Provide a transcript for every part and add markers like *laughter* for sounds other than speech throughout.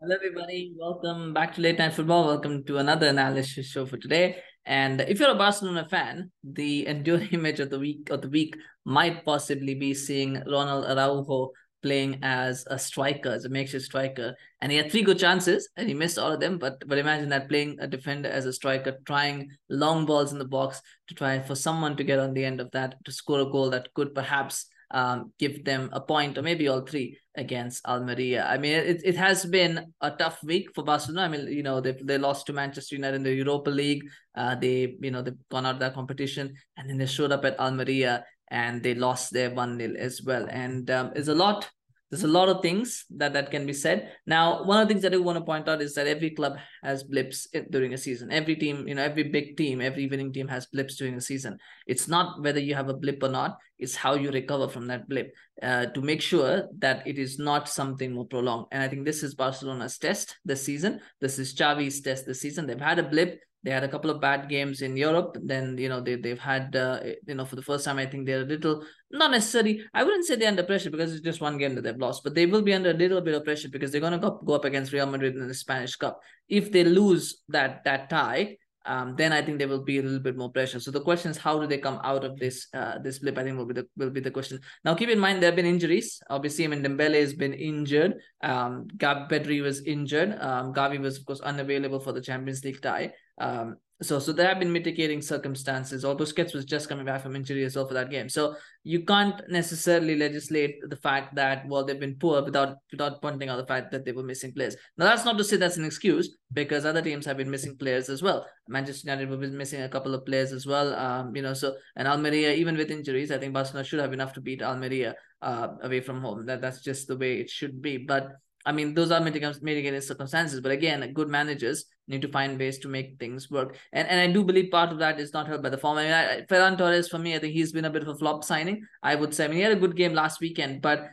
Hello, everybody. Welcome back to Late Night Football. Welcome to another analysis show for today. And if you're a Barcelona fan, the enduring *laughs* image of the week of the week might possibly be seeing Ronald Araujo playing as a striker, as a makeshift striker. And he had three good chances and he missed all of them. But but imagine that playing a defender as a striker, trying long balls in the box to try for someone to get on the end of that to score a goal that could perhaps um, give them a point or maybe all three against Almeria. I mean, it, it has been a tough week for Barcelona. I mean, you know, they they lost to Manchester United in the Europa League. Uh, they, you know, they've gone out of that competition and then they showed up at Almeria and they lost their 1 0 as well. And um, it's a lot there's a lot of things that that can be said. Now one of the things that i want to point out is that every club has blips during a season. Every team you know every big team every winning team has blips during a season. It's not whether you have a blip or not it's how you recover from that blip uh, to make sure that it is not something more prolonged. And i think this is barcelona's test this season. This is xavi's test this season. They've had a blip they had a couple of bad games in Europe. Then you know they they've had uh, you know for the first time I think they're a little not necessarily I wouldn't say they're under pressure because it's just one game that they've lost, but they will be under a little bit of pressure because they're gonna go, go up against Real Madrid in the Spanish Cup. If they lose that that tie, um, then I think there will be a little bit more pressure. So the question is, how do they come out of this uh, this blip? I think will be the will be the question. Now, keep in mind there have been injuries. Obviously, I mean Dembele has been injured. Um, Gab Pedri was injured. Um, Gavi was of course unavailable for the Champions League tie. Um, so so there have been mitigating circumstances. Although Busquets was just coming back from injury as well for that game. So you can't necessarily legislate the fact that well they've been poor without without pointing out the fact that they were missing players. Now that's not to say that's an excuse because other teams have been missing players as well. Manchester United were missing a couple of players as well. Um, you know, so and Almeria, even with injuries, I think Barcelona should have enough to beat Almeria uh, away from home. That that's just the way it should be. But I mean, those are mitigating circumstances, but again, good managers need to find ways to make things work. And and I do believe part of that is not helped by the form. I mean, I, Ferran Torres, for me, I think he's been a bit of a flop signing. I would say. I mean, he had a good game last weekend, but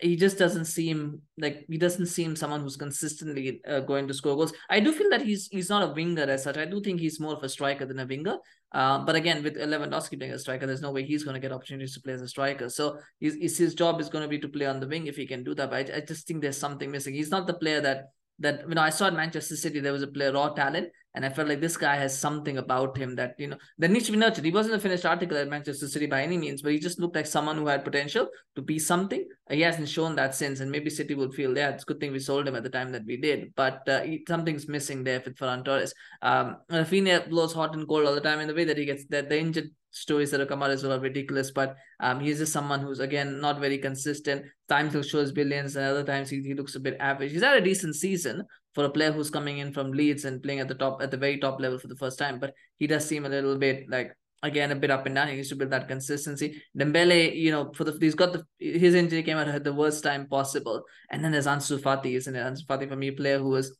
he just doesn't seem like he doesn't seem someone who's consistently uh, going to score goals. I do feel that he's he's not a winger as such. I do think he's more of a striker than a winger. Uh, but again, with Lewandowski playing a striker, there's no way he's going to get opportunities to play as a striker. So his, his job is going to be to play on the wing if he can do that. But I, I just think there's something missing. He's not the player that that you know I saw at Manchester City there was a player raw talent and I felt like this guy has something about him that you know that needs to be nurtured. He wasn't a finished article at Manchester City by any means, but he just looked like someone who had potential to be something. He hasn't shown that since, and maybe City would feel, yeah, it's a good thing we sold him at the time that we did, but uh, he, something's missing there with Ferran Torres. Um, Raphinha blows hot and cold all the time in the way that he gets that the injured stories that have come out as well are ridiculous. But um, he's just someone who's again not very consistent. Times he'll show his billions, and other times he, he looks a bit average. He's had a decent season for a player who's coming in from Leeds and playing at the top at the very top level for the first time. But he does seem a little bit like again a bit up and down. He needs to build that consistency. Dembele, you know, for the he's got the his injury came out at the worst time possible. And then there's Ansu Fati, isn't it? Ansu Fati for me, player who was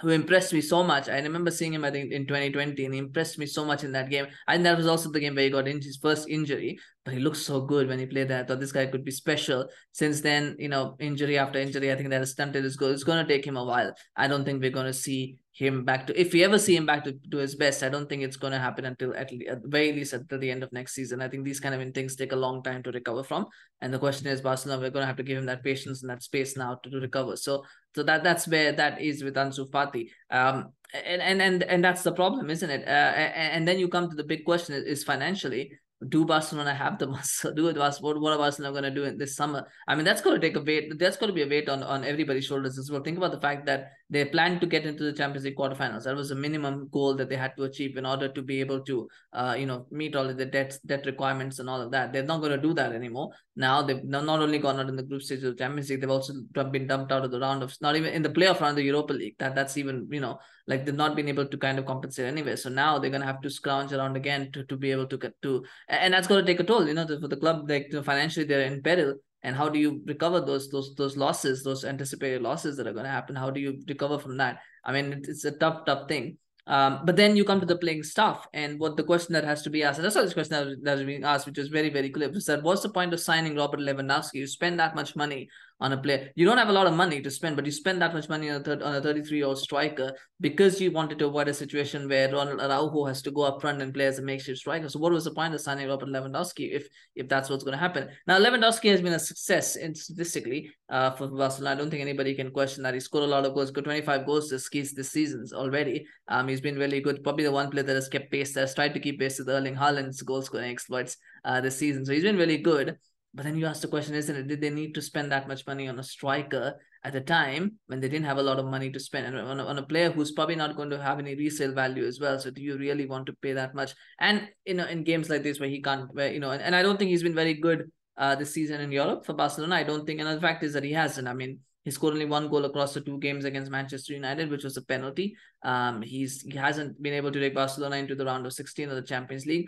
who impressed me so much. I remember seeing him, I think, in 2020, and he impressed me so much in that game. And that was also the game where he got in his first injury, but he looks so good when he played that. I thought this guy could be special. Since then, you know, injury after injury, I think that has stunted his goal. It's going to take him a while. I don't think we're going to see him back to if we ever see him back to, to his best i don't think it's going to happen until at, least, at very least until the end of next season i think these kind of things take a long time to recover from and the question is barcelona we're going to have to give him that patience and that space now to, to recover so so that that's where that is with ansu fati um and and and, and that's the problem isn't it uh, and, and then you come to the big question is financially do Barcelona have the *laughs* muscle? Do it? What, what are Barcelona going to do in this summer? I mean, that's going to take a weight. That's going to be a weight on, on everybody's shoulders as well. Think about the fact that they planned to get into the Champions League quarterfinals. That was a minimum goal that they had to achieve in order to be able to, uh, you know, meet all of the debt debt requirements and all of that. They're not going to do that anymore. Now they've not only gone out in the group stage of the Champions League, they've also been dumped out of the round of not even in the playoff round of the Europa League. That that's even you know like they've not been able to kind of compensate anyway. So now they're gonna have to scrounge around again to, to be able to get to, and that's going to take a toll. You know, for the club, like financially they're in peril. And how do you recover those those those losses, those anticipated losses that are going to happen? How do you recover from that? I mean, it's a tough, tough thing. Um, but then you come to the playing stuff, and what the question that has to be asked, and that's not this question that, that was being asked, which is very, very clear, was that what's the point of signing Robert Lewandowski? You spend that much money on a player. You don't have a lot of money to spend, but you spend that much money on a, third, on a 33 year old striker because you wanted to avoid a situation where Ronald Araujo has to go up front and play as a makeshift striker. So what was the point of signing Robert Lewandowski if if that's what's going to happen? Now Lewandowski has been a success in statistically uh, for Barcelona. I don't think anybody can question that. He scored a lot of goals, got 25 goals this this season already. Um, he's been really good. Probably the one player that has kept pace, that has tried to keep pace with Erling Haaland's goal scoring exploits uh, this season. So he's been really good. But then you ask the question, isn't it? Did they need to spend that much money on a striker at a time when they didn't have a lot of money to spend and on a, on a player who's probably not going to have any resale value as well? So do you really want to pay that much? And you know, in games like this where he can't, where you know, and, and I don't think he's been very good uh, this season in Europe for Barcelona. I don't think, and the fact is that he hasn't. I mean, he scored only one goal across the two games against Manchester United, which was a penalty. Um, he's he hasn't been able to take Barcelona into the round of 16 of the Champions League.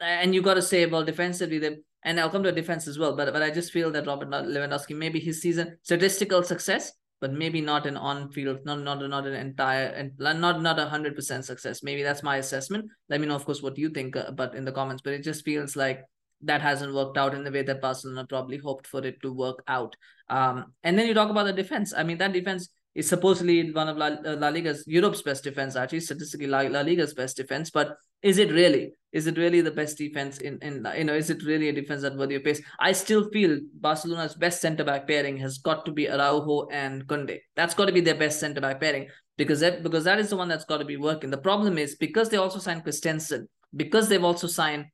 And you got to say, well, defensively, they and I'll come to a defense as well. But but I just feel that Robert Lewandowski, maybe his season statistical success, but maybe not an on-field, not not not an entire and not not a hundred percent success. Maybe that's my assessment. Let me know, of course, what you think, uh, but in the comments. But it just feels like that hasn't worked out in the way that Barcelona probably hoped for it to work out. Um, and then you talk about the defense. I mean, that defense is supposedly one of La, uh, La Liga's Europe's best defense, actually statistically La, La Liga's best defense. But is it really? Is it really the best defense in in you know? Is it really a defense that worthy of pace? I still feel Barcelona's best centre back pairing has got to be Araujo and Koundé. That's got to be their best centre back pairing because that because that is the one that's got to be working. The problem is because they also signed Christensen, because they've also signed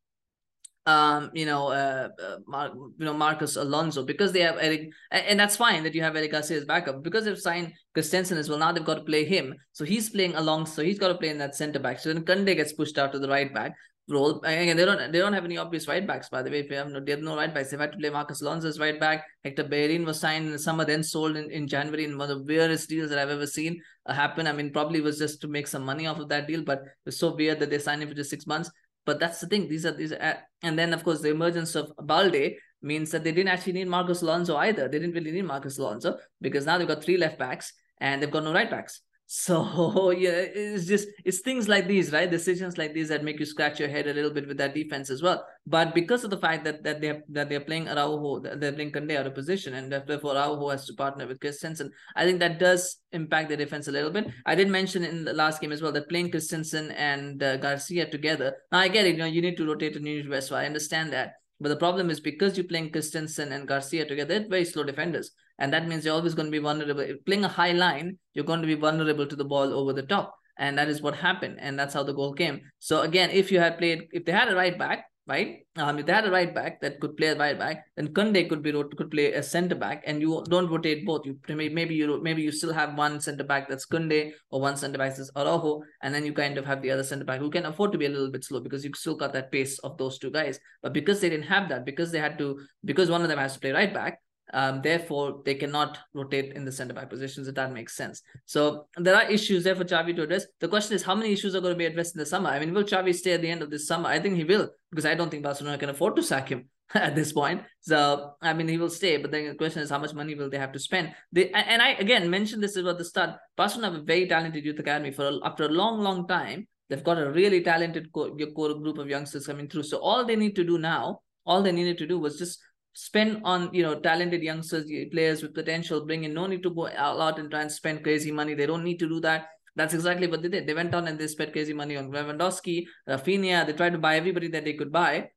um, you know, uh, uh Mar- you know Marcos Alonso because they have Eric, and that's fine that you have Eric Garcia as backup because they've signed Christensen as well. Now they've got to play him, so he's playing along, so he's got to play in that centre back. So then Koundé gets pushed out to the right back role. Again, they don't they don't have any obvious right backs by the way. If they have no, they have no right backs. They've had to play Marcos Alonso as right back. Hector Bellerin was signed in the summer, then sold in, in January in one of the weirdest deals that I've ever seen uh, happen. I mean, probably was just to make some money off of that deal, but it's so weird that they signed him for just six months. But that's the thing. These are these, are, and then of course the emergence of Balde means that they didn't actually need Marcos Alonso either. They didn't really need Marcos Alonso because now they've got three left backs and they've got no right backs. So *laughs* yeah, it's just it's things like these, right? Decisions like these that make you scratch your head a little bit with that defense as well. But because of the fact that that they're that they're playing Araujo, they're playing Koundé out of position, and therefore Araujo has to partner with Christensen, I think that does impact the defense a little bit. I did mention in the last game as well that playing Christensen and uh, Garcia together. Now I get it, you know, you need to rotate to Nunes West. I understand that. But the problem is because you're playing Christensen and Garcia together, they're very slow defenders. And that means you're always going to be vulnerable. If playing a high line, you're going to be vulnerable to the ball over the top. And that is what happened. And that's how the goal came. So again, if you had played, if they had a right back, right? Um, if they had a right back that could play a right back, then Koundé could be could play a centre back, and you don't rotate both. You maybe you maybe you still have one centre back that's Koundé or one centre back that's Araujo, and then you kind of have the other centre back who can afford to be a little bit slow because you still got that pace of those two guys. But because they didn't have that, because they had to, because one of them has to play right back, um, therefore, they cannot rotate in the center back positions, if that makes sense. So there are issues there for Xavi to address. The question is, how many issues are going to be addressed in the summer? I mean, will Xavi stay at the end of this summer? I think he will, because I don't think Barcelona can afford to sack him *laughs* at this point. So, I mean, he will stay, but then the question is, how much money will they have to spend? They And I, again, mentioned this about the start. Barcelona have a very talented youth academy. For After a long, long time, they've got a really talented core, core group of youngsters coming through. So all they need to do now, all they needed to do was just spend on you know talented youngsters players with potential bring in no need to go out and try and spend crazy money they don't need to do that that's exactly what they did they went on and they spent crazy money on Lewandowski Raphinha they tried to buy everybody that they could buy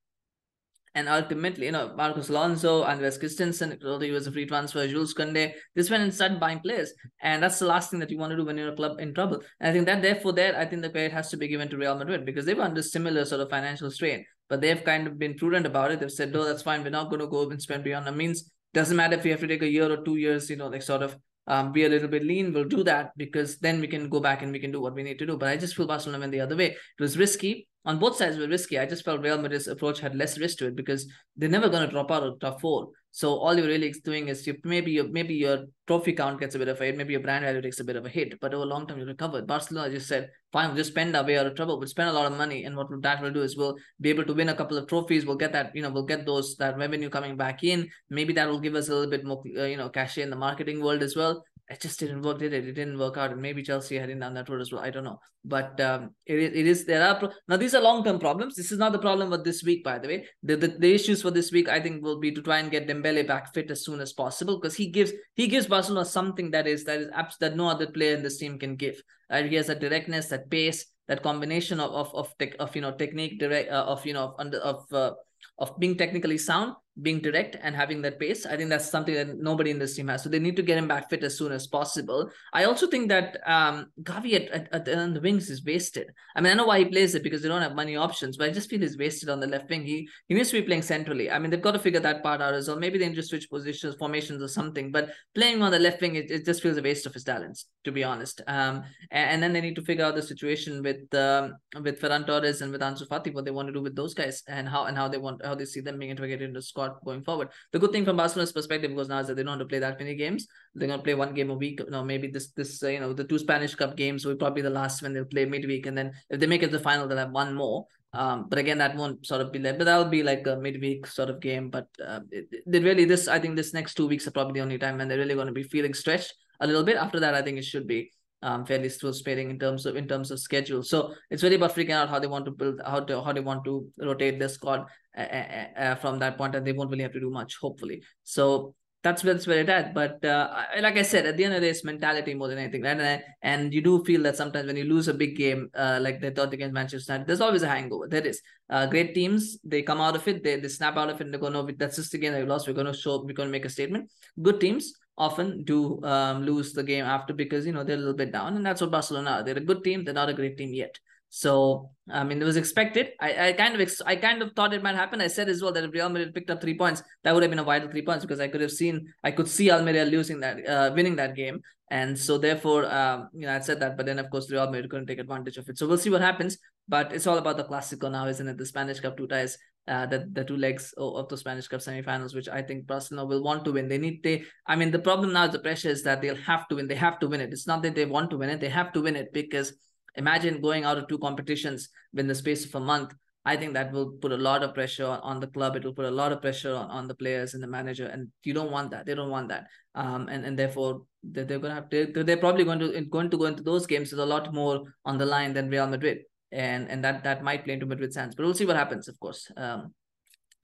and ultimately, you know, Marcos Alonso, Andreas Christensen, although he was a free transfer, Jules Koundé, this went and started buying players. And that's the last thing that you want to do when you're a club in trouble. And I think that therefore there, I think the credit has to be given to Real Madrid because they were under similar sort of financial strain. But they've kind of been prudent about it. They've said, no, that's fine. We're not going to go and spend beyond our means. Doesn't matter if we have to take a year or two years, you know, like sort of um, be a little bit lean, we'll do that because then we can go back and we can do what we need to do. But I just feel Barcelona went the other way. It was risky. On both sides were risky. I just felt Real Madrid's approach had less risk to it because they're never going to drop out of top four. So all you're really doing is you maybe your maybe your trophy count gets a bit of a hit, maybe your brand value takes a bit of a hit, but over long term you recover. Barcelona just said, fine, we'll just spend our way out of trouble. We'll spend a lot of money, and what that will do is we'll be able to win a couple of trophies. We'll get that, you know, we'll get those that revenue coming back in. Maybe that will give us a little bit more, uh, you know, cash in the marketing world as well it just didn't work, did it? It didn't work out. And maybe Chelsea heading down that road as well. I don't know. But um, it, it is, there are, pro- now these are long term problems. This is not the problem with this week, by the way. The, the, the issues for this week, I think, will be to try and get Dembele back fit as soon as possible because he gives he gives Barcelona something that is that is abs- that no other player in this team can give. Right? He has that directness, that pace, that combination of of of, tech, of you know technique, direct uh, of you know of of uh, of being technically sound being direct and having that pace. I think that's something that nobody in this team has. So they need to get him back fit as soon as possible. I also think that um, Gavi at, at, at the, the wings is wasted. I mean, I know why he plays it because they don't have money options, but I just feel he's wasted on the left wing. He he needs to be playing centrally. I mean, they've got to figure that part out as well. Maybe they need to switch positions, formations, or something. But playing on the left wing, it, it just feels a waste of his talents, to be honest. Um, and, and then they need to figure out the situation with um, with Ferran Torres and with Ansu Fati, what they want to do with those guys, and how and how they want how they see them being integrated into the squad going forward. The good thing from Barcelona's perspective, because now is that they don't have to play that many games. They're going to play one game a week. You know, maybe this this uh, you know the two Spanish Cup games will probably be the last when they'll play midweek, and then if they make it to the final, they'll have one more. Um, but again, that won't sort of be like, but that'll be like a midweek sort of game. But uh, it really, this I think this next two weeks are probably the only time when they're really going to be feeling stretched a little bit. After that, I think it should be um, fairly still sparing in terms of in terms of schedule. So it's really about figuring out how they want to build how to how they want to rotate their squad uh, uh, uh, from that point, and they won't really have to do much, hopefully. So that's where, that's where it at. But uh, like I said, at the end of the day, it's mentality more than anything, right? And, and you do feel that sometimes when you lose a big game, uh, like they thought against Manchester United, there's always a hangover. There is. Uh, great teams, they come out of it, they, they snap out of it, and they go, no, that's just the game that we lost. We're going to show, we're going to make a statement. Good teams, often do um, lose the game after because you know they're a little bit down, and that's what Barcelona are. They're a good team. They're not a great team yet. So I mean, it was expected. I, I kind of ex- I kind of thought it might happen. I said as well that if Real Madrid picked up three points, that would have been a vital three points because I could have seen I could see Almeria losing that, uh, winning that game, and so therefore, um, you know, I said that. But then of course, Real Madrid couldn't take advantage of it. So we'll see what happens. But it's all about the Clásico now, isn't it? The Spanish Cup two ties. Uh, the, the two legs of the Spanish Cup semifinals, which I think Barcelona will want to win. They need they. I mean, the problem now is the pressure is that they'll have to win. They have to win it. It's not that they want to win it. They have to win it because imagine going out of two competitions in the space of a month. I think that will put a lot of pressure on the club. It will put a lot of pressure on, on the players and the manager, and you don't want that. They don't want that. Um, and and therefore they're, they're going to have to. They're probably going to going to go into those games with a lot more on the line than Real Madrid and and that that might play into Madrid's hands. But we'll see what happens, of course. Um,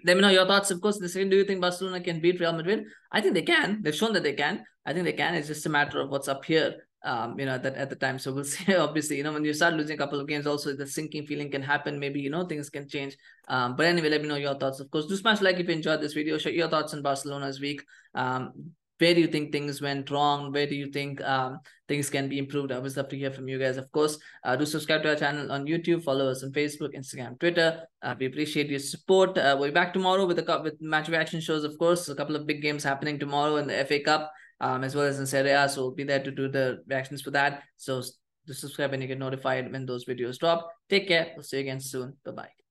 let me know your thoughts, of course. The second, do you think Barcelona can beat Real Madrid? I think they can. They've shown that they can. I think they can. It's just a matter of what's up here. Um, you know, that at the time. So we'll *laughs* see. Obviously, you know, when you start losing a couple of games, also the sinking feeling can happen. Maybe you know things can change. Um, but anyway, let me know your thoughts. Of course, do smash like if you enjoyed this video. Share your thoughts on Barcelona's week. Um, where do you think things went wrong? Where do you think um, things can be improved? I would love to hear from you guys. Of course uh, do subscribe to our channel on youtube follow us on facebook instagram twitter. Uh, we appreciate your support. Uh, we'll be back tomorrow with a with match reaction shows of course. A couple of big games happening tomorrow in the fa cup um, as well as in serie a. So we'll be there to do the reactions for that. So do subscribe and you get notified when those videos drop. Take care. We'll see you again soon. Bye bye